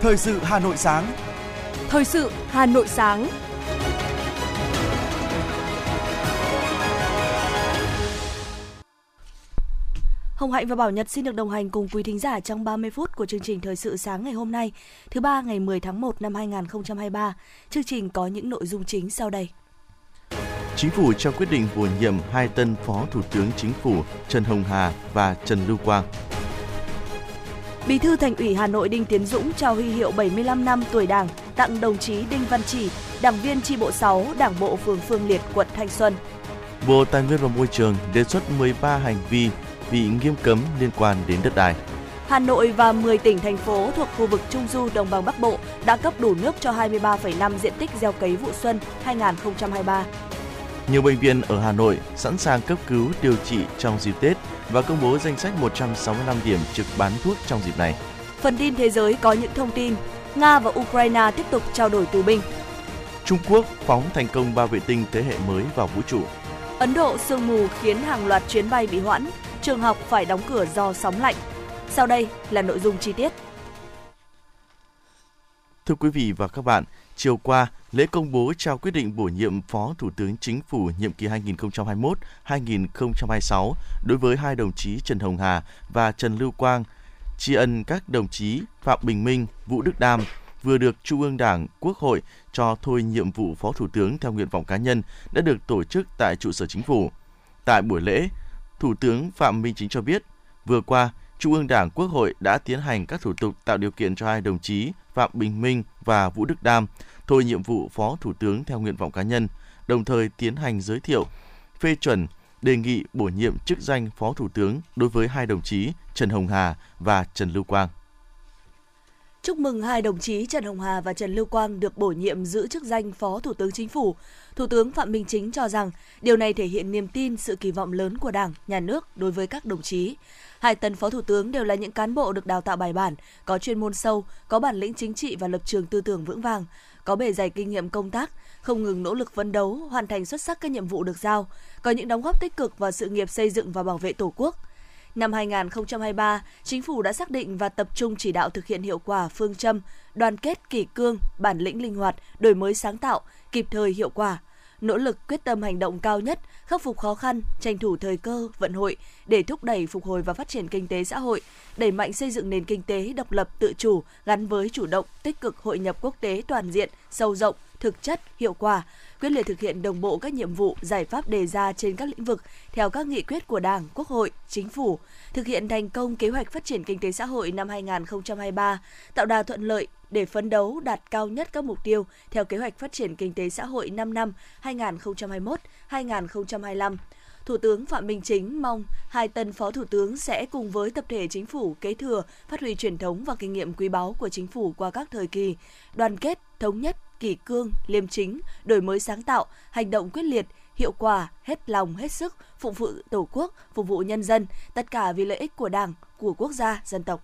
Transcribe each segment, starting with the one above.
Thời sự Hà Nội sáng. Thời sự Hà Nội sáng. Hồng Hạnh và Bảo Nhật xin được đồng hành cùng quý thính giả trong 30 phút của chương trình Thời sự sáng ngày hôm nay, thứ ba ngày 10 tháng 1 năm 2023. Chương trình có những nội dung chính sau đây. Chính phủ trao quyết định bổ nhiệm hai tân Phó Thủ tướng Chính phủ Trần Hồng Hà và Trần Lưu Quang. Bí thư Thành ủy Hà Nội Đinh Tiến Dũng trao huy hiệu 75 năm tuổi Đảng tặng đồng chí Đinh Văn Chỉ, đảng viên chi bộ 6, Đảng bộ phường Phương Liệt, quận Thanh Xuân. Bộ Tài nguyên và Môi trường đề xuất 13 hành vi bị nghiêm cấm liên quan đến đất đai. Hà Nội và 10 tỉnh thành phố thuộc khu vực Trung du Đồng bằng Bắc Bộ đã cấp đủ nước cho 23,5 diện tích gieo cấy vụ xuân 2023. Nhiều bệnh viện ở Hà Nội sẵn sàng cấp cứu điều trị trong dịp Tết và công bố danh sách 165 điểm trực bán thuốc trong dịp này. Phần tin thế giới có những thông tin Nga và Ukraine tiếp tục trao đổi tù binh. Trung Quốc phóng thành công ba vệ tinh thế hệ mới vào vũ trụ. Ấn Độ sương mù khiến hàng loạt chuyến bay bị hoãn, trường học phải đóng cửa do sóng lạnh. Sau đây là nội dung chi tiết. Thưa quý vị và các bạn, chiều qua, lễ công bố trao quyết định bổ nhiệm Phó Thủ tướng Chính phủ nhiệm kỳ 2021-2026 đối với hai đồng chí Trần Hồng Hà và Trần Lưu Quang, tri ân các đồng chí Phạm Bình Minh, Vũ Đức Đam vừa được Trung ương Đảng, Quốc hội cho thôi nhiệm vụ Phó Thủ tướng theo nguyện vọng cá nhân đã được tổ chức tại trụ sở chính phủ. Tại buổi lễ, Thủ tướng Phạm Minh Chính cho biết, vừa qua, Trung ương Đảng Quốc hội đã tiến hành các thủ tục tạo điều kiện cho hai đồng chí Phạm Bình Minh và Vũ Đức Đam thôi nhiệm vụ Phó Thủ tướng theo nguyện vọng cá nhân, đồng thời tiến hành giới thiệu, phê chuẩn, đề nghị bổ nhiệm chức danh Phó Thủ tướng đối với hai đồng chí Trần Hồng Hà và Trần Lưu Quang. Chúc mừng hai đồng chí Trần Hồng Hà và Trần Lưu Quang được bổ nhiệm giữ chức danh Phó Thủ tướng Chính phủ. Thủ tướng Phạm Minh Chính cho rằng điều này thể hiện niềm tin, sự kỳ vọng lớn của Đảng, Nhà nước đối với các đồng chí. Hai tân phó thủ tướng đều là những cán bộ được đào tạo bài bản, có chuyên môn sâu, có bản lĩnh chính trị và lập trường tư tưởng vững vàng, có bề dày kinh nghiệm công tác, không ngừng nỗ lực phấn đấu, hoàn thành xuất sắc các nhiệm vụ được giao, có những đóng góp tích cực vào sự nghiệp xây dựng và bảo vệ Tổ quốc. Năm 2023, Chính phủ đã xác định và tập trung chỉ đạo thực hiện hiệu quả phương châm đoàn kết kỷ cương, bản lĩnh linh hoạt, đổi mới sáng tạo, kịp thời hiệu quả, nỗ lực quyết tâm hành động cao nhất, khắc phục khó khăn, tranh thủ thời cơ, vận hội để thúc đẩy phục hồi và phát triển kinh tế xã hội, đẩy mạnh xây dựng nền kinh tế độc lập tự chủ gắn với chủ động, tích cực hội nhập quốc tế toàn diện, sâu rộng, thực chất, hiệu quả, quyết liệt thực hiện đồng bộ các nhiệm vụ, giải pháp đề ra trên các lĩnh vực theo các nghị quyết của Đảng, Quốc hội, Chính phủ, thực hiện thành công kế hoạch phát triển kinh tế xã hội năm 2023, tạo đà thuận lợi để phấn đấu đạt cao nhất các mục tiêu theo kế hoạch phát triển kinh tế xã hội 5 năm 2021-2025. Thủ tướng Phạm Minh Chính mong hai tân phó thủ tướng sẽ cùng với tập thể chính phủ kế thừa, phát huy truyền thống và kinh nghiệm quý báu của chính phủ qua các thời kỳ, đoàn kết, thống nhất, kỷ cương, liêm chính, đổi mới sáng tạo, hành động quyết liệt, hiệu quả, hết lòng, hết sức, phụng vụ Tổ quốc, phục vụ nhân dân, tất cả vì lợi ích của Đảng, của quốc gia, dân tộc.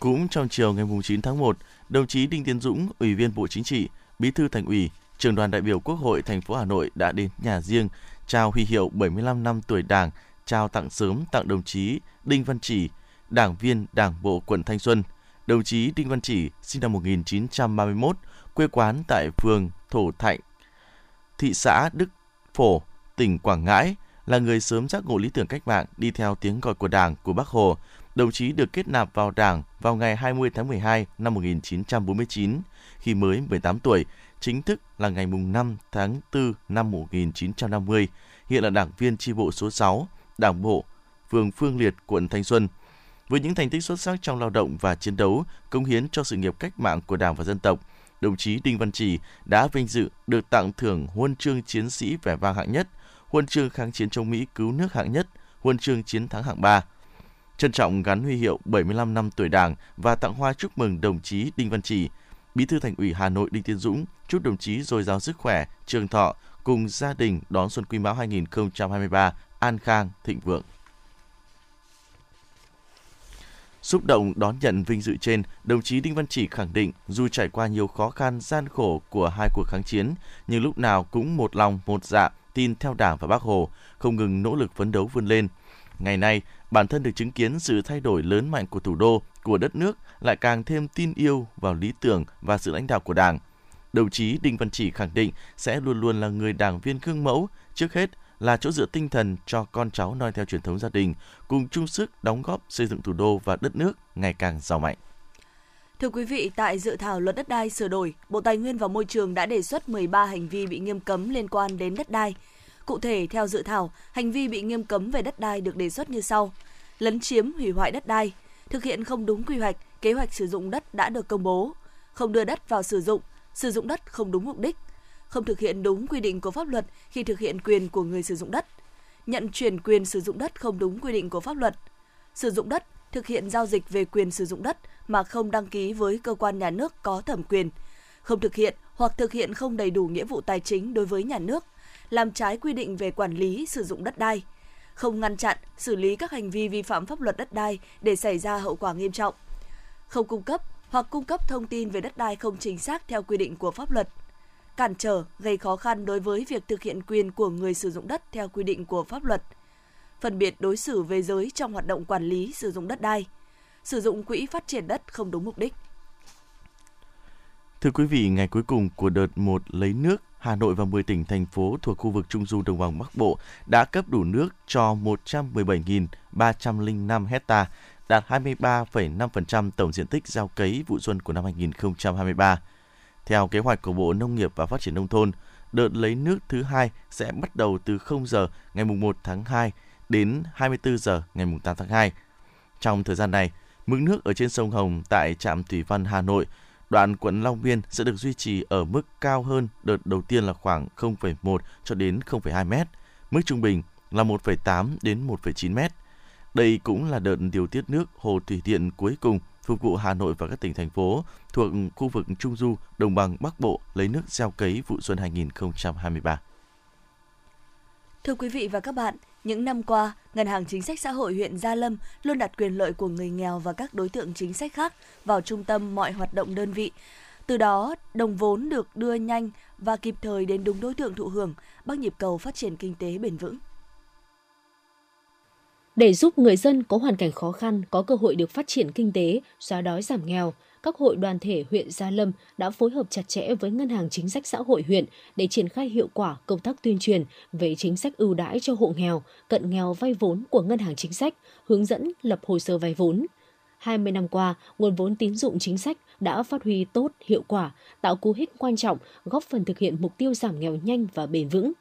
Cũng trong chiều ngày 9 tháng 1, đồng chí Đinh Tiến Dũng, Ủy viên Bộ Chính trị, Bí thư Thành ủy, Trường đoàn đại biểu Quốc hội thành phố Hà Nội đã đến nhà riêng trao huy hiệu 75 năm tuổi Đảng, trao tặng sớm tặng đồng chí Đinh Văn Chỉ, đảng viên Đảng bộ quận Thanh Xuân. Đồng chí Đinh Văn Chỉ sinh năm 1931, quê quán tại phường Thổ Thạnh, thị xã Đức Phổ, tỉnh Quảng Ngãi, là người sớm giác ngộ lý tưởng cách mạng đi theo tiếng gọi của Đảng của Bác Hồ. Đồng chí được kết nạp vào Đảng vào ngày 20 tháng 12 năm 1949 khi mới 18 tuổi, chính thức là ngày 5 tháng 4 năm 1950, hiện là đảng viên chi bộ số 6, Đảng bộ, phường Phương Liệt, quận Thanh Xuân. Với những thành tích xuất sắc trong lao động và chiến đấu, công hiến cho sự nghiệp cách mạng của Đảng và dân tộc, đồng chí Đinh Văn Trì đã vinh dự được tặng thưởng huân chương chiến sĩ vẻ vang hạng nhất, huân chương kháng chiến chống Mỹ cứu nước hạng nhất, huân chương chiến thắng hạng 3. Trân trọng gắn huy hiệu 75 năm tuổi Đảng và tặng hoa chúc mừng đồng chí Đinh Văn Trì, Bí thư Thành ủy Hà Nội Đinh Tiến Dũng chúc đồng chí dồi dào sức khỏe, trường thọ cùng gia đình đón xuân Quý Mão 2023 an khang thịnh vượng. Xúc động đón nhận vinh dự trên, đồng chí Đinh Văn Chỉ khẳng định dù trải qua nhiều khó khăn gian khổ của hai cuộc kháng chiến, nhưng lúc nào cũng một lòng một dạ tin theo Đảng và Bác Hồ, không ngừng nỗ lực phấn đấu vươn lên. Ngày nay, bản thân được chứng kiến sự thay đổi lớn mạnh của thủ đô, của đất nước lại càng thêm tin yêu vào lý tưởng và sự lãnh đạo của Đảng. Đồng chí Đinh Văn Chỉ khẳng định sẽ luôn luôn là người đảng viên gương mẫu, trước hết là chỗ dựa tinh thần cho con cháu noi theo truyền thống gia đình, cùng chung sức đóng góp xây dựng thủ đô và đất nước ngày càng giàu mạnh. Thưa quý vị, tại dự thảo luật đất đai sửa đổi, Bộ Tài nguyên và Môi trường đã đề xuất 13 hành vi bị nghiêm cấm liên quan đến đất đai. Cụ thể, theo dự thảo, hành vi bị nghiêm cấm về đất đai được đề xuất như sau. Lấn chiếm, hủy hoại đất đai, thực hiện không đúng quy hoạch, kế hoạch sử dụng đất đã được công bố, không đưa đất vào sử dụng, sử dụng đất không đúng mục đích, không thực hiện đúng quy định của pháp luật khi thực hiện quyền của người sử dụng đất, nhận chuyển quyền sử dụng đất không đúng quy định của pháp luật, sử dụng đất, thực hiện giao dịch về quyền sử dụng đất mà không đăng ký với cơ quan nhà nước có thẩm quyền, không thực hiện hoặc thực hiện không đầy đủ nghĩa vụ tài chính đối với nhà nước, làm trái quy định về quản lý sử dụng đất đai, không ngăn chặn, xử lý các hành vi vi phạm pháp luật đất đai để xảy ra hậu quả nghiêm trọng, không cung cấp hoặc cung cấp thông tin về đất đai không chính xác theo quy định của pháp luật, cản trở, gây khó khăn đối với việc thực hiện quyền của người sử dụng đất theo quy định của pháp luật, phân biệt đối xử về giới trong hoạt động quản lý sử dụng đất đai, sử dụng quỹ phát triển đất không đúng mục đích. Thưa quý vị, ngày cuối cùng của đợt 1 lấy nước, Hà Nội và 10 tỉnh, thành phố thuộc khu vực Trung Du Đồng bằng Bắc Bộ đã cấp đủ nước cho 117.305 hecta, đạt 23,5% tổng diện tích gieo cấy vụ xuân của năm 2023. Theo kế hoạch của Bộ Nông nghiệp và Phát triển Nông thôn, đợt lấy nước thứ hai sẽ bắt đầu từ 0 giờ ngày 1 tháng 2 đến 24 giờ ngày 8 tháng 2. Trong thời gian này, mực nước ở trên sông Hồng tại trạm Thủy Văn Hà Nội, đoạn quận Long Biên sẽ được duy trì ở mức cao hơn đợt đầu tiên là khoảng 0,1 cho đến 0,2 mét, mức trung bình là 1,8 đến 1,9 mét. Đây cũng là đợt điều tiết nước hồ thủy điện cuối cùng phục vụ Hà Nội và các tỉnh thành phố thuộc khu vực Trung Du, Đồng bằng Bắc Bộ lấy nước gieo cấy vụ xuân 2023. Thưa quý vị và các bạn, những năm qua, Ngân hàng Chính sách Xã hội huyện Gia Lâm luôn đặt quyền lợi của người nghèo và các đối tượng chính sách khác vào trung tâm mọi hoạt động đơn vị. Từ đó, đồng vốn được đưa nhanh và kịp thời đến đúng đối tượng thụ hưởng, bắt nhịp cầu phát triển kinh tế bền vững. Để giúp người dân có hoàn cảnh khó khăn có cơ hội được phát triển kinh tế, xóa đói giảm nghèo, các hội đoàn thể huyện Gia Lâm đã phối hợp chặt chẽ với Ngân hàng Chính sách Xã hội huyện để triển khai hiệu quả công tác tuyên truyền về chính sách ưu đãi cho hộ nghèo, cận nghèo vay vốn của Ngân hàng Chính sách, hướng dẫn lập hồ sơ vay vốn. 20 năm qua, nguồn vốn tín dụng chính sách đã phát huy tốt, hiệu quả, tạo cú hích quan trọng, góp phần thực hiện mục tiêu giảm nghèo nhanh và bền vững.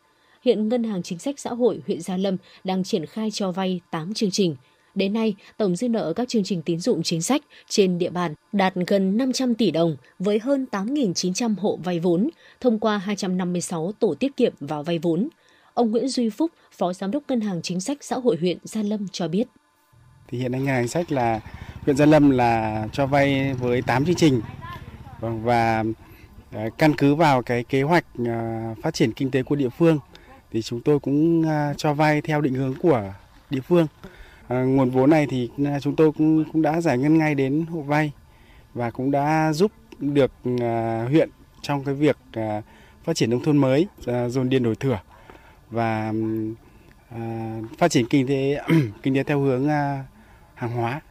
Hiện Ngân hàng Chính sách Xã hội huyện Gia Lâm đang triển khai cho vay 8 chương trình – Đến nay, tổng dư nợ các chương trình tín dụng chính sách trên địa bàn đạt gần 500 tỷ đồng với hơn 8.900 hộ vay vốn thông qua 256 tổ tiết kiệm và vay vốn. Ông Nguyễn Duy Phúc, Phó Giám đốc Ngân hàng Chính sách Xã hội huyện Gia Lâm cho biết. Thì hiện nay Ngân hàng Chính sách là huyện Gia Lâm là cho vay với 8 chương trình và ờ, căn cứ vào cái kế hoạch ờ, phát triển kinh tế của địa phương thì chúng tôi cũng à, cho vay theo định hướng của địa phương. À, nguồn vốn này thì à, chúng tôi cũng, cũng đã giải ngân ngay đến hộ vay và cũng đã giúp được à, huyện trong cái việc à, phát triển nông thôn mới, à, dồn điền đổi thửa và à, phát triển kinh tế kinh tế theo hướng à, hàng hóa.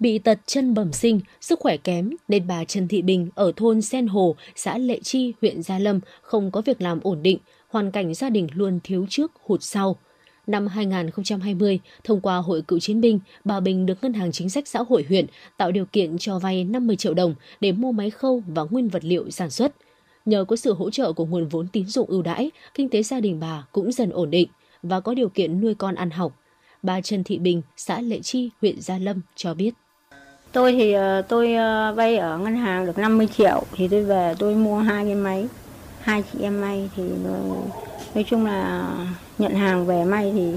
Bị tật chân bẩm sinh, sức khỏe kém nên bà Trần Thị Bình ở thôn Sen Hồ, xã Lệ Chi, huyện Gia Lâm không có việc làm ổn định, hoàn cảnh gia đình luôn thiếu trước hụt sau. Năm 2020, thông qua Hội Cựu Chiến binh, bà Bình được Ngân hàng Chính sách Xã hội huyện tạo điều kiện cho vay 50 triệu đồng để mua máy khâu và nguyên vật liệu sản xuất. Nhờ có sự hỗ trợ của nguồn vốn tín dụng ưu đãi, kinh tế gia đình bà cũng dần ổn định và có điều kiện nuôi con ăn học. Bà Trần Thị Bình, xã Lệ Chi, huyện Gia Lâm cho biết. Tôi thì ờ, tôi ờ, vay ở ngân hàng được 50 triệu thì tôi về tôi mua hai cái máy. Hai chị em may thì nói chung là nhận hàng về may thì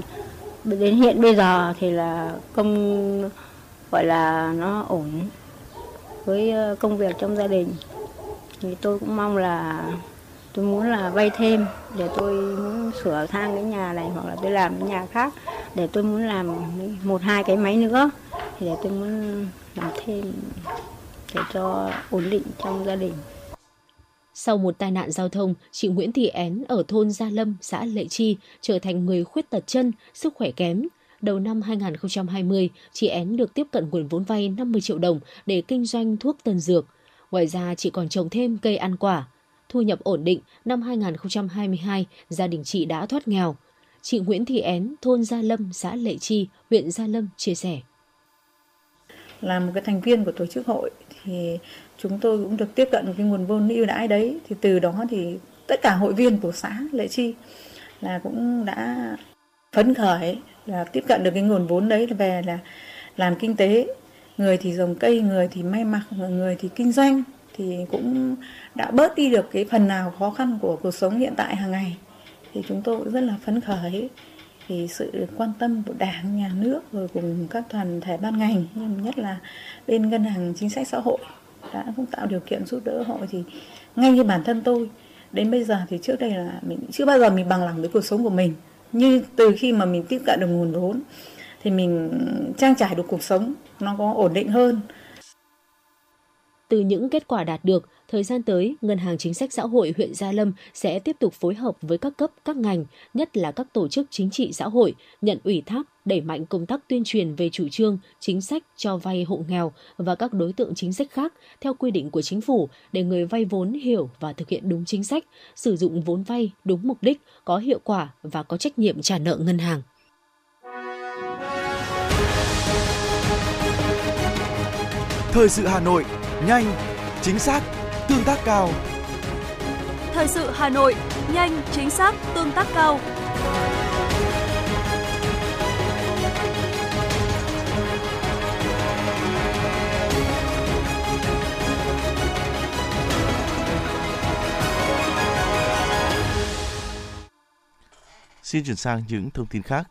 đến hiện bây giờ thì là công, gọi là nó ổn với ờ, công việc trong gia đình. Thì tôi cũng mong là tôi muốn là vay thêm để tôi muốn sửa sang cái nhà này hoặc là tôi làm cái nhà khác để tôi muốn làm một hai cái máy nữa thì để tôi muốn làm thêm để cho ổn định trong gia đình sau một tai nạn giao thông, chị Nguyễn Thị Én ở thôn Gia Lâm, xã Lệ Chi trở thành người khuyết tật chân, sức khỏe kém. Đầu năm 2020, chị Én được tiếp cận nguồn vốn vay 50 triệu đồng để kinh doanh thuốc tân dược. Ngoài ra, chị còn trồng thêm cây ăn quả. Thu nhập ổn định, năm 2022, gia đình chị đã thoát nghèo. Chị Nguyễn Thị Én, thôn Gia Lâm, xã Lệ Chi, huyện Gia Lâm chia sẻ. Là một cái thành viên của tổ chức hội thì chúng tôi cũng được tiếp cận cái nguồn vốn ưu đãi đấy. Thì từ đó thì tất cả hội viên của xã Lệ Chi là cũng đã phấn khởi, là tiếp cận được cái nguồn vốn đấy về là làm kinh tế. Người thì trồng cây, người thì may mặc, người thì kinh doanh thì cũng đã bớt đi được cái phần nào khó khăn của cuộc sống hiện tại hàng ngày. Thì chúng tôi cũng rất là phấn khởi thì sự quan tâm của đảng, nhà nước rồi cùng các đoàn thể ban ngành, nhưng nhất là bên ngân hàng chính sách xã hội đã cũng tạo điều kiện giúp đỡ họ. Thì ngay như bản thân tôi, đến bây giờ thì trước đây là mình chưa bao giờ mình bằng lòng với cuộc sống của mình. Như từ khi mà mình tiếp cận được nguồn vốn thì mình trang trải được cuộc sống, nó có ổn định hơn từ những kết quả đạt được, thời gian tới, Ngân hàng Chính sách Xã hội huyện Gia Lâm sẽ tiếp tục phối hợp với các cấp, các ngành, nhất là các tổ chức chính trị xã hội, nhận ủy thác, đẩy mạnh công tác tuyên truyền về chủ trương, chính sách cho vay hộ nghèo và các đối tượng chính sách khác theo quy định của chính phủ để người vay vốn hiểu và thực hiện đúng chính sách, sử dụng vốn vay đúng mục đích, có hiệu quả và có trách nhiệm trả nợ ngân hàng. Thời sự Hà Nội, nhanh, chính xác, tương tác cao. Thời sự Hà Nội, nhanh, chính xác, tương tác cao. Xin chuyển sang những thông tin khác.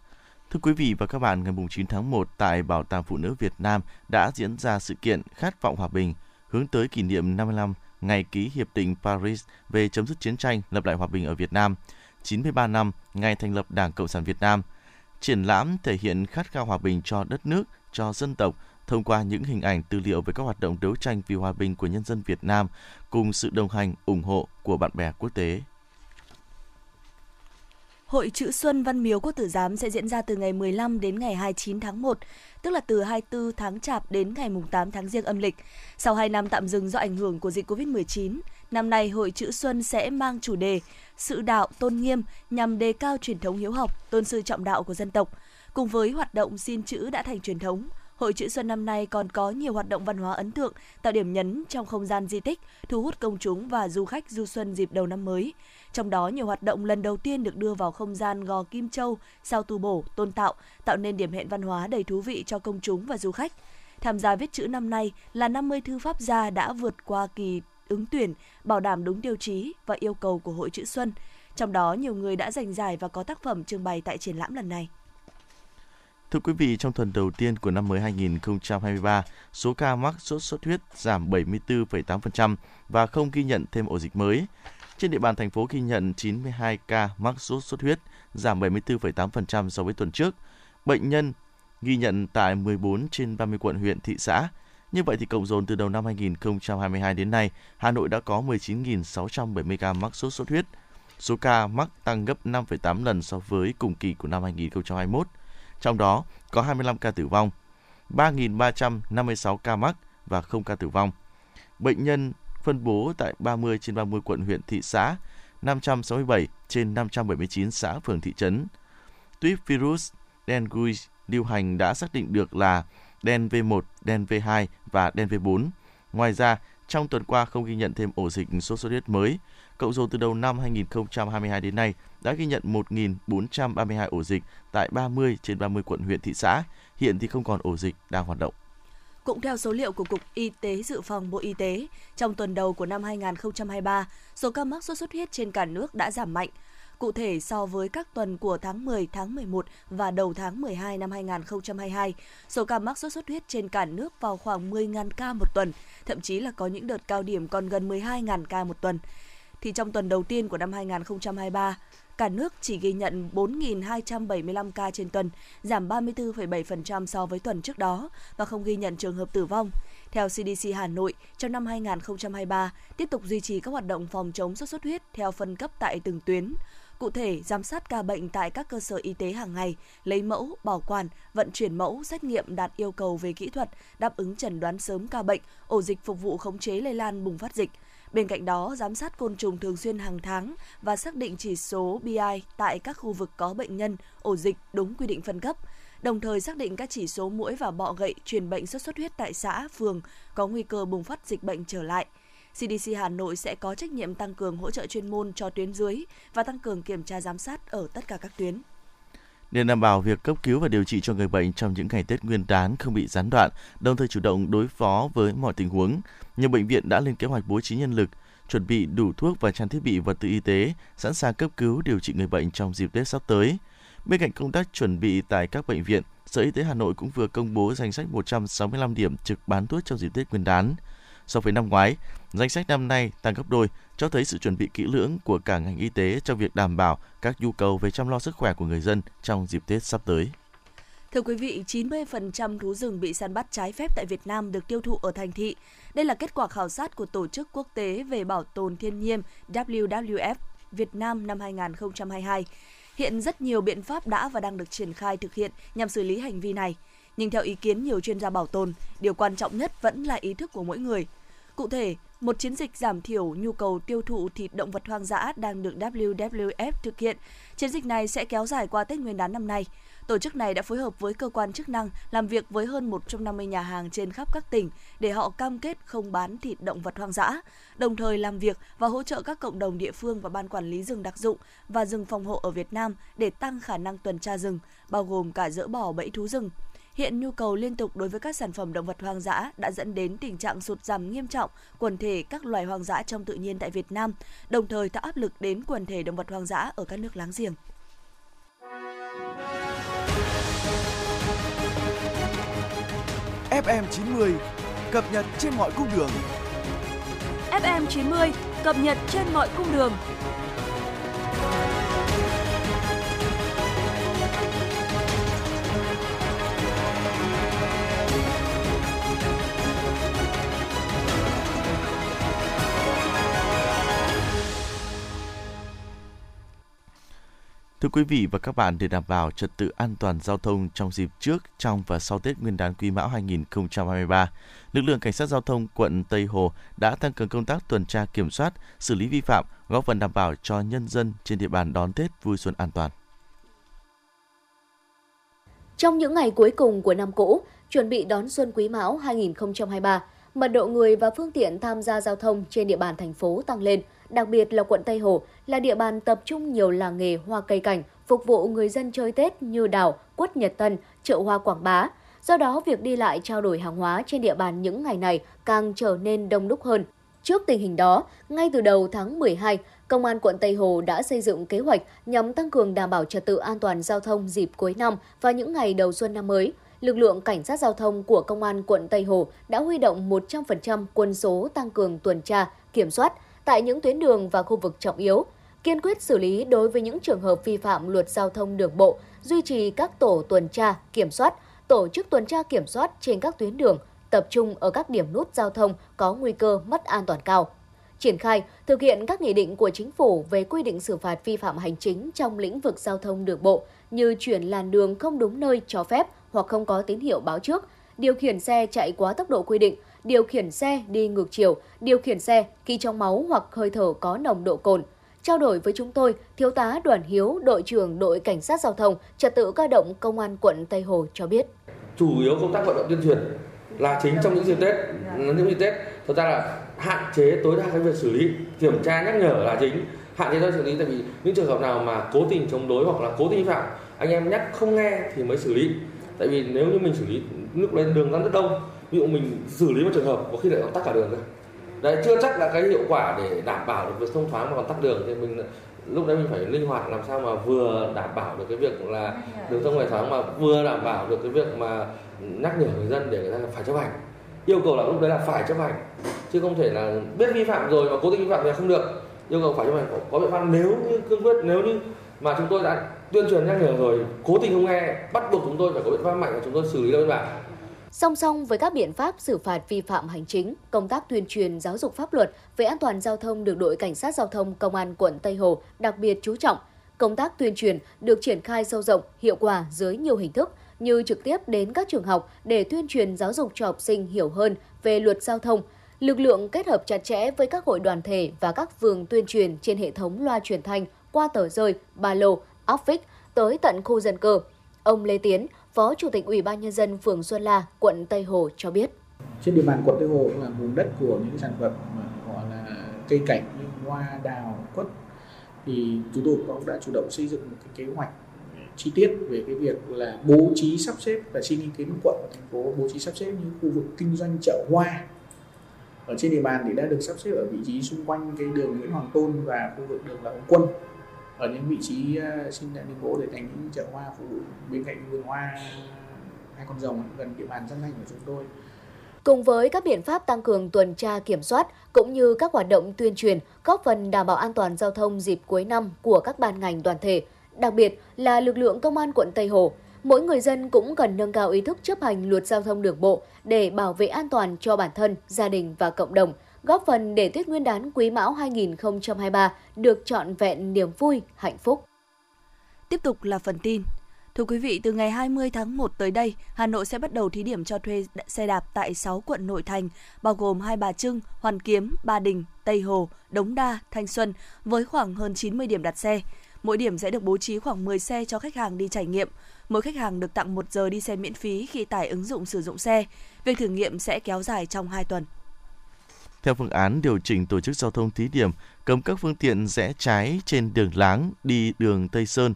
Thưa quý vị và các bạn, ngày 9 tháng 1 tại Bảo tàng Phụ nữ Việt Nam đã diễn ra sự kiện Khát vọng hòa bình hướng tới kỷ niệm 55 ngày ký Hiệp định Paris về chấm dứt chiến tranh, lập lại hòa bình ở Việt Nam, 93 năm ngày thành lập Đảng Cộng sản Việt Nam. Triển lãm thể hiện khát khao hòa bình cho đất nước, cho dân tộc thông qua những hình ảnh tư liệu về các hoạt động đấu tranh vì hòa bình của nhân dân Việt Nam cùng sự đồng hành, ủng hộ của bạn bè quốc tế. Hội chữ Xuân Văn Miếu Quốc Tử Giám sẽ diễn ra từ ngày 15 đến ngày 29 tháng 1, tức là từ 24 tháng Chạp đến ngày 8 tháng Giêng âm lịch. Sau 2 năm tạm dừng do ảnh hưởng của dịch Covid-19, năm nay Hội chữ Xuân sẽ mang chủ đề Sự đạo tôn nghiêm nhằm đề cao truyền thống hiếu học, tôn sư trọng đạo của dân tộc. Cùng với hoạt động xin chữ đã thành truyền thống, Hội chữ Xuân năm nay còn có nhiều hoạt động văn hóa ấn tượng, tạo điểm nhấn trong không gian di tích, thu hút công chúng và du khách du xuân dịp đầu năm mới. Trong đó, nhiều hoạt động lần đầu tiên được đưa vào không gian Gò Kim Châu, sau tu bổ, tôn tạo, tạo nên điểm hẹn văn hóa đầy thú vị cho công chúng và du khách. Tham gia viết chữ năm nay là 50 thư pháp gia đã vượt qua kỳ ứng tuyển, bảo đảm đúng tiêu chí và yêu cầu của Hội chữ Xuân. Trong đó, nhiều người đã giành giải và có tác phẩm trưng bày tại triển lãm lần này. Thưa quý vị, trong tuần đầu tiên của năm mới 2023, số ca mắc sốt xuất huyết giảm 74,8% và không ghi nhận thêm ổ dịch mới. Trên địa bàn thành phố ghi nhận 92 ca mắc sốt xuất huyết, giảm 74,8% so với tuần trước. Bệnh nhân ghi nhận tại 14 trên 30 quận huyện thị xã. Như vậy thì cộng dồn từ đầu năm 2022 đến nay, Hà Nội đã có 19.670 ca mắc sốt xuất huyết. Số ca mắc tăng gấp 5,8 lần so với cùng kỳ của năm 2021. Trong đó có 25 ca tử vong, 3.356 ca mắc và không ca tử vong. Bệnh nhân phân bố tại 30 trên 30 quận huyện thị xã, 567 trên 579 xã phường thị trấn. Tuyếp virus dengue lưu hành đã xác định được là đen V1, đen V2 và đen V4. Ngoài ra, trong tuần qua không ghi nhận thêm ổ dịch sốt xuất huyết mới. Cộng dồn từ đầu năm 2022 đến nay đã ghi nhận 1.432 ổ dịch tại 30 trên 30 quận huyện thị xã. Hiện thì không còn ổ dịch đang hoạt động. Cũng theo số liệu của Cục Y tế Dự phòng Bộ Y tế, trong tuần đầu của năm 2023, số ca mắc sốt xuất huyết trên cả nước đã giảm mạnh. Cụ thể so với các tuần của tháng 10, tháng 11 và đầu tháng 12 năm 2022, số ca mắc sốt xuất huyết trên cả nước vào khoảng 10.000 ca một tuần, thậm chí là có những đợt cao điểm còn gần 12.000 ca một tuần. Thì trong tuần đầu tiên của năm 2023, cả nước chỉ ghi nhận 4.275 ca trên tuần, giảm 34,7% so với tuần trước đó và không ghi nhận trường hợp tử vong. Theo CDC Hà Nội, trong năm 2023, tiếp tục duy trì các hoạt động phòng chống sốt xuất huyết theo phân cấp tại từng tuyến. Cụ thể, giám sát ca bệnh tại các cơ sở y tế hàng ngày, lấy mẫu, bảo quản, vận chuyển mẫu, xét nghiệm đạt yêu cầu về kỹ thuật, đáp ứng chẩn đoán sớm ca bệnh, ổ dịch phục vụ khống chế lây lan bùng phát dịch. Bên cạnh đó, giám sát côn trùng thường xuyên hàng tháng và xác định chỉ số BI tại các khu vực có bệnh nhân, ổ dịch đúng quy định phân cấp đồng thời xác định các chỉ số mũi và bọ gậy truyền bệnh sốt xuất huyết tại xã, phường có nguy cơ bùng phát dịch bệnh trở lại. CDC Hà Nội sẽ có trách nhiệm tăng cường hỗ trợ chuyên môn cho tuyến dưới và tăng cường kiểm tra giám sát ở tất cả các tuyến. Để đảm bảo việc cấp cứu và điều trị cho người bệnh trong những ngày Tết Nguyên đán không bị gián đoạn, đồng thời chủ động đối phó với mọi tình huống, nhiều bệnh viện đã lên kế hoạch bố trí nhân lực, chuẩn bị đủ thuốc và trang thiết bị vật tư y tế, sẵn sàng cấp cứu điều trị người bệnh trong dịp Tết sắp tới. Bên cạnh công tác chuẩn bị tại các bệnh viện, Sở Y tế Hà Nội cũng vừa công bố danh sách 165 điểm trực bán thuốc trong dịp Tết Nguyên đán. So với năm ngoái, danh sách năm nay tăng gấp đôi, cho thấy sự chuẩn bị kỹ lưỡng của cả ngành y tế trong việc đảm bảo các nhu cầu về chăm lo sức khỏe của người dân trong dịp Tết sắp tới. Thưa quý vị, 90% thú rừng bị săn bắt trái phép tại Việt Nam được tiêu thụ ở thành thị. Đây là kết quả khảo sát của Tổ chức Quốc tế về Bảo tồn Thiên nhiên WWF Việt Nam năm 2022. Hiện rất nhiều biện pháp đã và đang được triển khai thực hiện nhằm xử lý hành vi này. Nhưng theo ý kiến nhiều chuyên gia bảo tồn, điều quan trọng nhất vẫn là ý thức của mỗi người. Cụ thể, một chiến dịch giảm thiểu nhu cầu tiêu thụ thịt động vật hoang dã đang được WWF thực hiện. Chiến dịch này sẽ kéo dài qua Tết Nguyên đán năm nay. Tổ chức này đã phối hợp với cơ quan chức năng làm việc với hơn 150 nhà hàng trên khắp các tỉnh để họ cam kết không bán thịt động vật hoang dã, đồng thời làm việc và hỗ trợ các cộng đồng địa phương và ban quản lý rừng đặc dụng và rừng phòng hộ ở Việt Nam để tăng khả năng tuần tra rừng, bao gồm cả dỡ bỏ bẫy thú rừng. Hiện nhu cầu liên tục đối với các sản phẩm động vật hoang dã đã dẫn đến tình trạng sụt giảm nghiêm trọng quần thể các loài hoang dã trong tự nhiên tại Việt Nam, đồng thời tạo áp lực đến quần thể động vật hoang dã ở các nước láng giềng. FM 90 cập nhật trên mọi cung đường. FM 90 cập nhật trên mọi cung đường. Thưa quý vị và các bạn, để đảm bảo trật tự an toàn giao thông trong dịp trước, trong và sau Tết Nguyên đán Quý Mão 2023, lực lượng cảnh sát giao thông quận Tây Hồ đã tăng cường công tác tuần tra kiểm soát, xử lý vi phạm, góp phần đảm bảo cho nhân dân trên địa bàn đón Tết vui xuân an toàn. Trong những ngày cuối cùng của năm cũ, chuẩn bị đón xuân Quý Mão 2023, mật độ người và phương tiện tham gia giao thông trên địa bàn thành phố tăng lên – đặc biệt là quận Tây Hồ, là địa bàn tập trung nhiều làng nghề hoa cây cảnh, phục vụ người dân chơi Tết như đảo, quất Nhật Tân, chợ hoa Quảng Bá. Do đó, việc đi lại trao đổi hàng hóa trên địa bàn những ngày này càng trở nên đông đúc hơn. Trước tình hình đó, ngay từ đầu tháng 12, Công an quận Tây Hồ đã xây dựng kế hoạch nhằm tăng cường đảm bảo trật tự an toàn giao thông dịp cuối năm và những ngày đầu xuân năm mới. Lực lượng cảnh sát giao thông của Công an quận Tây Hồ đã huy động 100% quân số tăng cường tuần tra, kiểm soát, tại những tuyến đường và khu vực trọng yếu, kiên quyết xử lý đối với những trường hợp vi phạm luật giao thông đường bộ, duy trì các tổ tuần tra, kiểm soát, tổ chức tuần tra kiểm soát trên các tuyến đường, tập trung ở các điểm nút giao thông có nguy cơ mất an toàn cao. Triển khai, thực hiện các nghị định của chính phủ về quy định xử phạt vi phạm hành chính trong lĩnh vực giao thông đường bộ như chuyển làn đường không đúng nơi cho phép hoặc không có tín hiệu báo trước, điều khiển xe chạy quá tốc độ quy định, điều khiển xe đi ngược chiều, điều khiển xe khi trong máu hoặc hơi thở có nồng độ cồn. Trao đổi với chúng tôi, Thiếu tá Đoàn Hiếu, đội trưởng đội cảnh sát giao thông, trật tự cơ động công an quận Tây Hồ cho biết. Chủ yếu công tác vận động tuyên truyền là chính trong những dịp Tết, những dịp Tết, thật ra là hạn chế tối đa cái việc xử lý, kiểm tra nhắc nhở là chính, hạn chế tối xử lý tại vì những trường hợp nào mà cố tình chống đối hoặc là cố tình vi phạm, anh em nhắc không nghe thì mới xử lý. Tại vì nếu như mình xử lý lúc lên đường rất đông ví dụ mình xử lý một trường hợp có khi lại còn tắt cả đường cơ. Đấy chưa chắc là cái hiệu quả để đảm bảo được việc thông thoáng mà còn tắt đường thì mình lúc đấy mình phải linh hoạt làm sao mà vừa đảm bảo được cái việc là đường thông hề thoáng mà vừa đảm bảo được cái việc mà nhắc nhở người dân để người ta phải chấp hành. Yêu cầu là lúc đấy là phải chấp hành chứ không thể là biết vi phạm rồi mà cố tình vi phạm thì không được. Yêu cầu phải chấp hành. Có, có biện pháp nếu như cương quyết nếu như mà chúng tôi đã tuyên truyền nhắc nhở rồi cố tình không nghe bắt buộc chúng tôi phải có biện pháp mạnh và chúng tôi xử lý đơn bản Song song với các biện pháp xử phạt vi phạm hành chính, công tác tuyên truyền giáo dục pháp luật về an toàn giao thông được đội cảnh sát giao thông công an quận Tây Hồ đặc biệt chú trọng. công tác tuyên truyền được triển khai sâu rộng, hiệu quả dưới nhiều hình thức như trực tiếp đến các trường học để tuyên truyền giáo dục cho học sinh hiểu hơn về luật giao thông, lực lượng kết hợp chặt chẽ với các hội đoàn thể và các phường tuyên truyền trên hệ thống loa truyền thanh qua tờ rơi, ba lô, áp phích tới tận khu dân cư. Ông Lê Tiến, Phó Chủ tịch Ủy ban Nhân dân phường Xuân La, quận Tây Hồ cho biết. Trên địa bàn quận Tây Hồ là vùng đất của những sản phẩm gọi là cây cảnh như hoa, đào, quất thì chúng tôi cũng đã chủ động xây dựng một cái kế hoạch chi tiết về cái việc là bố trí sắp xếp và xin ý kiến quận và thành phố bố trí sắp xếp những khu vực kinh doanh chợ hoa ở trên địa bàn thì đã được sắp xếp ở vị trí xung quanh cái đường Nguyễn Hoàng Tôn và khu vực đường Lạc Hồng Quân ở những vị trí xin lại đường gỗ để thành những chợ hoa phục vụ bên cạnh vườn hoa hai con rồng gần địa bàn dân thành của chúng tôi. Cùng với các biện pháp tăng cường tuần tra kiểm soát cũng như các hoạt động tuyên truyền góp phần đảm bảo an toàn giao thông dịp cuối năm của các ban ngành đoàn thể, đặc biệt là lực lượng công an quận Tây Hồ, mỗi người dân cũng cần nâng cao ý thức chấp hành luật giao thông đường bộ để bảo vệ an toàn cho bản thân, gia đình và cộng đồng, góp phần để Tết Nguyên đán Quý Mão 2023 được trọn vẹn niềm vui, hạnh phúc. Tiếp tục là phần tin. Thưa quý vị, từ ngày 20 tháng 1 tới đây, Hà Nội sẽ bắt đầu thí điểm cho thuê xe đạp tại 6 quận nội thành, bao gồm Hai Bà Trưng, Hoàn Kiếm, Ba Đình, Tây Hồ, Đống Đa, Thanh Xuân, với khoảng hơn 90 điểm đặt xe. Mỗi điểm sẽ được bố trí khoảng 10 xe cho khách hàng đi trải nghiệm. Mỗi khách hàng được tặng 1 giờ đi xe miễn phí khi tải ứng dụng sử dụng xe. Việc thử nghiệm sẽ kéo dài trong 2 tuần. Theo phương án điều chỉnh tổ chức giao thông thí điểm, cấm các phương tiện rẽ trái trên đường Láng đi đường Tây Sơn.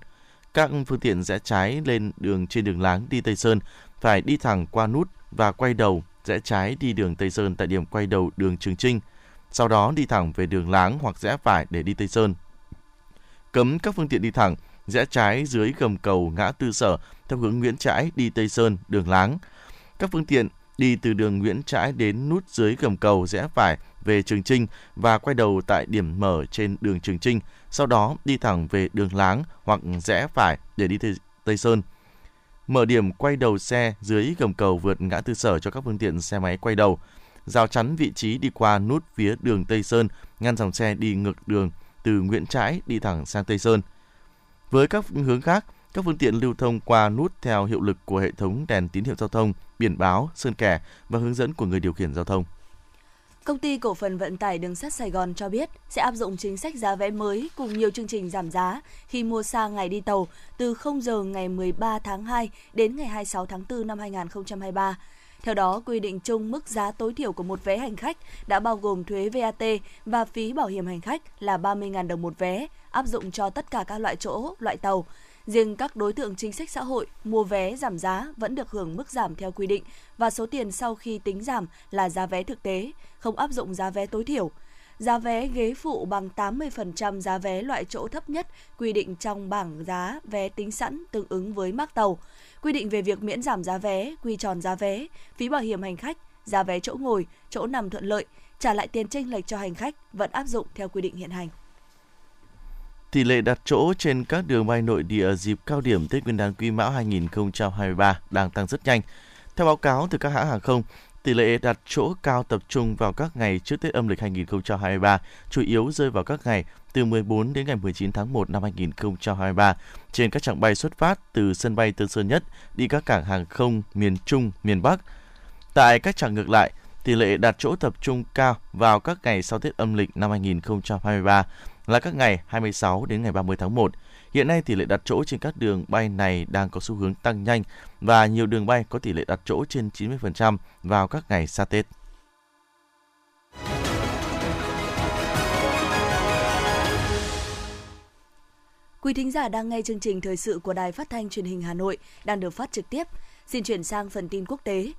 Các phương tiện rẽ trái lên đường trên đường Láng đi Tây Sơn phải đi thẳng qua nút và quay đầu rẽ trái đi đường Tây Sơn tại điểm quay đầu đường Trường Trinh. Sau đó đi thẳng về đường Láng hoặc rẽ phải để đi Tây Sơn cấm các phương tiện đi thẳng, rẽ trái dưới gầm cầu ngã tư sở theo hướng Nguyễn Trãi đi Tây Sơn, đường Láng. Các phương tiện đi từ đường Nguyễn Trãi đến nút dưới gầm cầu rẽ phải về Trường Trinh và quay đầu tại điểm mở trên đường Trường Trinh, sau đó đi thẳng về đường Láng hoặc rẽ phải để đi Tây Sơn. Mở điểm quay đầu xe dưới gầm cầu vượt ngã tư sở cho các phương tiện xe máy quay đầu. Rào chắn vị trí đi qua nút phía đường Tây Sơn, ngăn dòng xe đi ngược đường từ Nguyễn Trãi đi thẳng sang Tây Sơn. Với các hướng khác, các phương tiện lưu thông qua nút theo hiệu lực của hệ thống đèn tín hiệu giao thông, biển báo, sơn kẻ và hướng dẫn của người điều khiển giao thông. Công ty cổ phần vận tải đường sắt Sài Gòn cho biết sẽ áp dụng chính sách giá vé mới cùng nhiều chương trình giảm giá khi mua xa ngày đi tàu từ 0 giờ ngày 13 tháng 2 đến ngày 26 tháng 4 năm 2023. Theo đó, quy định chung mức giá tối thiểu của một vé hành khách đã bao gồm thuế VAT và phí bảo hiểm hành khách là 30.000 đồng một vé, áp dụng cho tất cả các loại chỗ, loại tàu. Riêng các đối tượng chính sách xã hội mua vé giảm giá vẫn được hưởng mức giảm theo quy định và số tiền sau khi tính giảm là giá vé thực tế, không áp dụng giá vé tối thiểu. Giá vé ghế phụ bằng 80% giá vé loại chỗ thấp nhất quy định trong bảng giá vé tính sẵn tương ứng với mác tàu quy định về việc miễn giảm giá vé, quy tròn giá vé, phí bảo hiểm hành khách, giá vé chỗ ngồi, chỗ nằm thuận lợi, trả lại tiền chênh lệch cho hành khách vẫn áp dụng theo quy định hiện hành. Tỷ lệ đặt chỗ trên các đường bay nội địa dịp cao điểm Tết Nguyên đán Quý Mão 2023 đang tăng rất nhanh. Theo báo cáo từ các hãng hàng không, tỷ lệ đặt chỗ cao tập trung vào các ngày trước Tết âm lịch 2023, chủ yếu rơi vào các ngày từ 14 đến ngày 19 tháng 1 năm 2023 trên các chặng bay xuất phát từ sân bay Tân Sơn Nhất đi các cảng hàng không miền Trung, miền Bắc. Tại các chặng ngược lại, tỷ lệ đặt chỗ tập trung cao vào các ngày sau Tết âm lịch năm 2023 là các ngày 26 đến ngày 30 tháng 1. Hiện nay tỷ lệ đặt chỗ trên các đường bay này đang có xu hướng tăng nhanh và nhiều đường bay có tỷ lệ đặt chỗ trên 90% vào các ngày xa Tết. Quý thính giả đang nghe chương trình thời sự của Đài Phát thanh Truyền hình Hà Nội đang được phát trực tiếp. Xin chuyển sang phần tin quốc tế.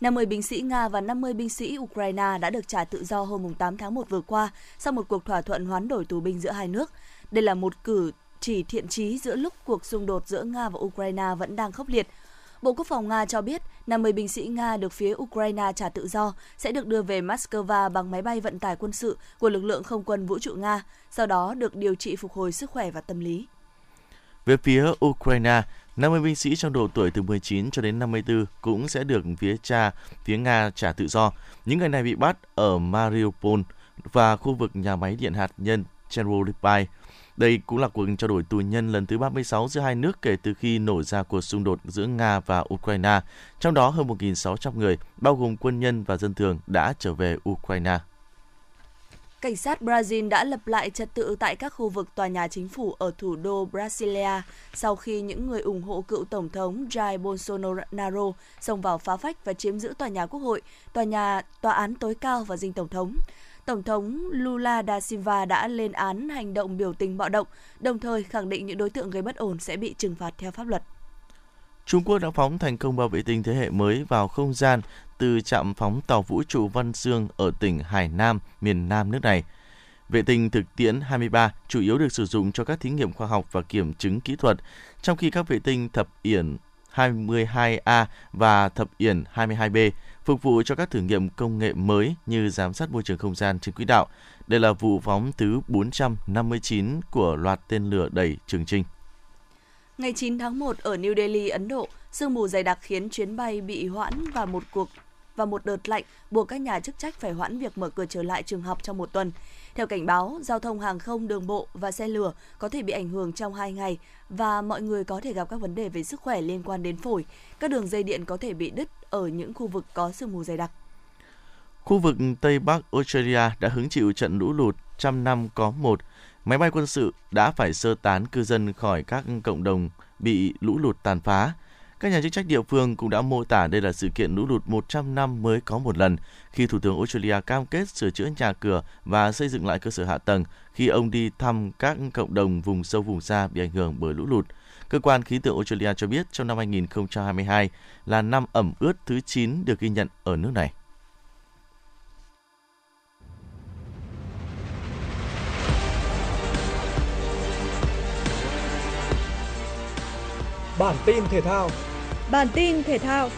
50 binh sĩ Nga và 50 binh sĩ Ukraine đã được trả tự do hôm 8 tháng 1 vừa qua sau một cuộc thỏa thuận hoán đổi tù binh giữa hai nước. Đây là một cử chỉ thiện trí giữa lúc cuộc xung đột giữa Nga và Ukraine vẫn đang khốc liệt. Bộ Quốc phòng Nga cho biết 50 binh sĩ Nga được phía Ukraine trả tự do sẽ được đưa về Moscow bằng máy bay vận tải quân sự của lực lượng không quân vũ trụ Nga, sau đó được điều trị phục hồi sức khỏe và tâm lý. Về phía Ukraine, 50 binh sĩ trong độ tuổi từ 19 cho đến 54 cũng sẽ được phía cha, phía Nga trả tự do. Những người này bị bắt ở Mariupol và khu vực nhà máy điện hạt nhân Chernobyl Đây cũng là cuộc trao đổi tù nhân lần thứ 36 giữa hai nước kể từ khi nổ ra cuộc xung đột giữa Nga và Ukraine. Trong đó hơn 1.600 người, bao gồm quân nhân và dân thường, đã trở về Ukraine. Cảnh sát Brazil đã lập lại trật tự tại các khu vực tòa nhà chính phủ ở thủ đô Brasilia sau khi những người ủng hộ cựu Tổng thống Jair Bolsonaro xông vào phá phách và chiếm giữ tòa nhà quốc hội, tòa nhà tòa án tối cao và dinh Tổng thống. Tổng thống Lula da Silva đã lên án hành động biểu tình bạo động, đồng thời khẳng định những đối tượng gây bất ổn sẽ bị trừng phạt theo pháp luật. Trung Quốc đã phóng thành công ba vệ tinh thế hệ mới vào không gian từ trạm phóng tàu vũ trụ Văn Dương ở tỉnh Hải Nam, miền Nam nước này. Vệ tinh thực tiễn 23 chủ yếu được sử dụng cho các thí nghiệm khoa học và kiểm chứng kỹ thuật, trong khi các vệ tinh thập yển 22A và thập yển 22B phục vụ cho các thử nghiệm công nghệ mới như giám sát môi trường không gian trên quỹ đạo. Đây là vụ phóng thứ 459 của loạt tên lửa đẩy trường trinh. Ngày 9 tháng 1 ở New Delhi, Ấn Độ, sương mù dày đặc khiến chuyến bay bị hoãn và một cuộc và một đợt lạnh buộc các nhà chức trách phải hoãn việc mở cửa trở lại trường học trong một tuần. Theo cảnh báo, giao thông hàng không, đường bộ và xe lửa có thể bị ảnh hưởng trong 2 ngày và mọi người có thể gặp các vấn đề về sức khỏe liên quan đến phổi. Các đường dây điện có thể bị đứt ở những khu vực có sương mù dày đặc. Khu vực Tây Bắc Australia đã hứng chịu trận lũ lụt trăm năm có một. Máy bay quân sự đã phải sơ tán cư dân khỏi các cộng đồng bị lũ lụt tàn phá. Các nhà chức trách địa phương cũng đã mô tả đây là sự kiện lũ lụt 100 năm mới có một lần, khi Thủ tướng Australia cam kết sửa chữa nhà cửa và xây dựng lại cơ sở hạ tầng khi ông đi thăm các cộng đồng vùng sâu vùng xa bị ảnh hưởng bởi lũ lụt. Cơ quan khí tượng Australia cho biết trong năm 2022 là năm ẩm ướt thứ 9 được ghi nhận ở nước này. Bản tin thể thao Bản tin thể thao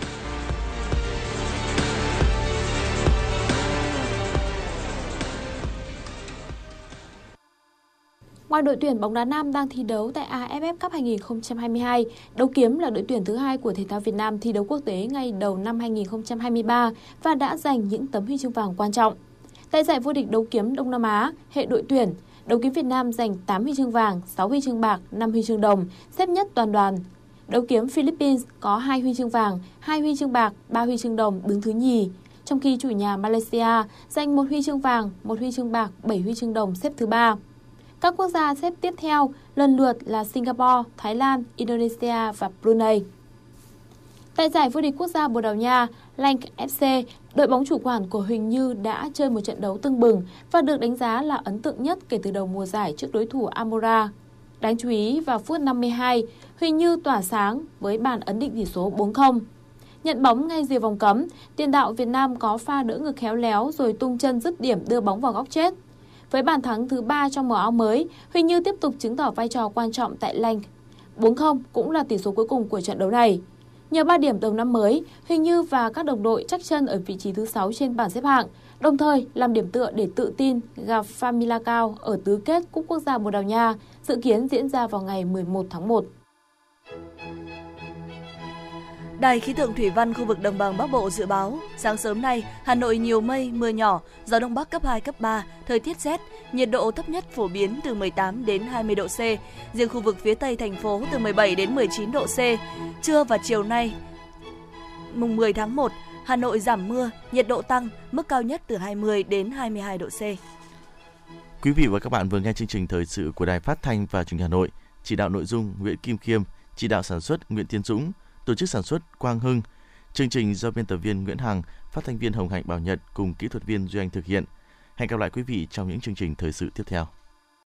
Ngoài đội tuyển bóng đá nam đang thi đấu tại AFF Cup 2022, đấu kiếm là đội tuyển thứ hai của thể thao Việt Nam thi đấu quốc tế ngay đầu năm 2023 và đã giành những tấm huy chương vàng quan trọng. Tại giải vô địch đấu kiếm Đông Nam Á, hệ đội tuyển, đấu kiếm Việt Nam giành 8 huy chương vàng, 6 huy chương bạc, 5 huy chương đồng, xếp nhất toàn đoàn. Đấu kiếm Philippines có 2 huy chương vàng, 2 huy chương bạc, 3 huy chương đồng đứng thứ nhì. Trong khi chủ nhà Malaysia giành một huy chương vàng, một huy chương bạc, 7 huy chương đồng xếp thứ ba. Các quốc gia xếp tiếp theo lần lượt là Singapore, Thái Lan, Indonesia và Brunei. Tại giải vô địch quốc gia Bồ Đào Nha, Lank FC, đội bóng chủ quản của Huỳnh Như đã chơi một trận đấu tưng bừng và được đánh giá là ấn tượng nhất kể từ đầu mùa giải trước đối thủ Amora. Đáng chú ý vào phút 52, Huỳnh Như tỏa sáng với bàn ấn định tỷ số 4-0. Nhận bóng ngay rìa vòng cấm, tiền đạo Việt Nam có pha đỡ ngực khéo léo rồi tung chân dứt điểm đưa bóng vào góc chết. Với bàn thắng thứ 3 trong mùa áo mới, Huỳnh Như tiếp tục chứng tỏ vai trò quan trọng tại Lanh. 4-0 cũng là tỷ số cuối cùng của trận đấu này. Nhờ 3 điểm đầu năm mới, Huỳnh Như và các đồng đội chắc chân ở vị trí thứ 6 trên bảng xếp hạng, đồng thời làm điểm tựa để tự tin gặp Famila Cao ở tứ kết Cúp Quốc gia Bồ Đào Nha, dự kiến diễn ra vào ngày 11 tháng 1. Đài khí tượng thủy văn khu vực đồng bằng Bắc Bộ dự báo, sáng sớm nay, Hà Nội nhiều mây, mưa nhỏ, gió đông bắc cấp 2, cấp 3, thời tiết rét, nhiệt độ thấp nhất phổ biến từ 18 đến 20 độ C, riêng khu vực phía Tây thành phố từ 17 đến 19 độ C. Trưa và chiều nay, mùng 10 tháng 1, Hà Nội giảm mưa, nhiệt độ tăng, mức cao nhất từ 20 đến 22 độ C. Quý vị và các bạn vừa nghe chương trình thời sự của Đài Phát thanh và Truyền hình Hà Nội, chỉ đạo nội dung Nguyễn Kim Khiêm, chỉ đạo sản xuất Nguyễn Tiến Dũng, tổ chức sản xuất Quang Hưng. Chương trình do biên tập viên Nguyễn Hằng, phát thanh viên Hồng Hạnh Bảo Nhật cùng kỹ thuật viên Duy Anh thực hiện. Hẹn gặp lại quý vị trong những chương trình thời sự tiếp theo.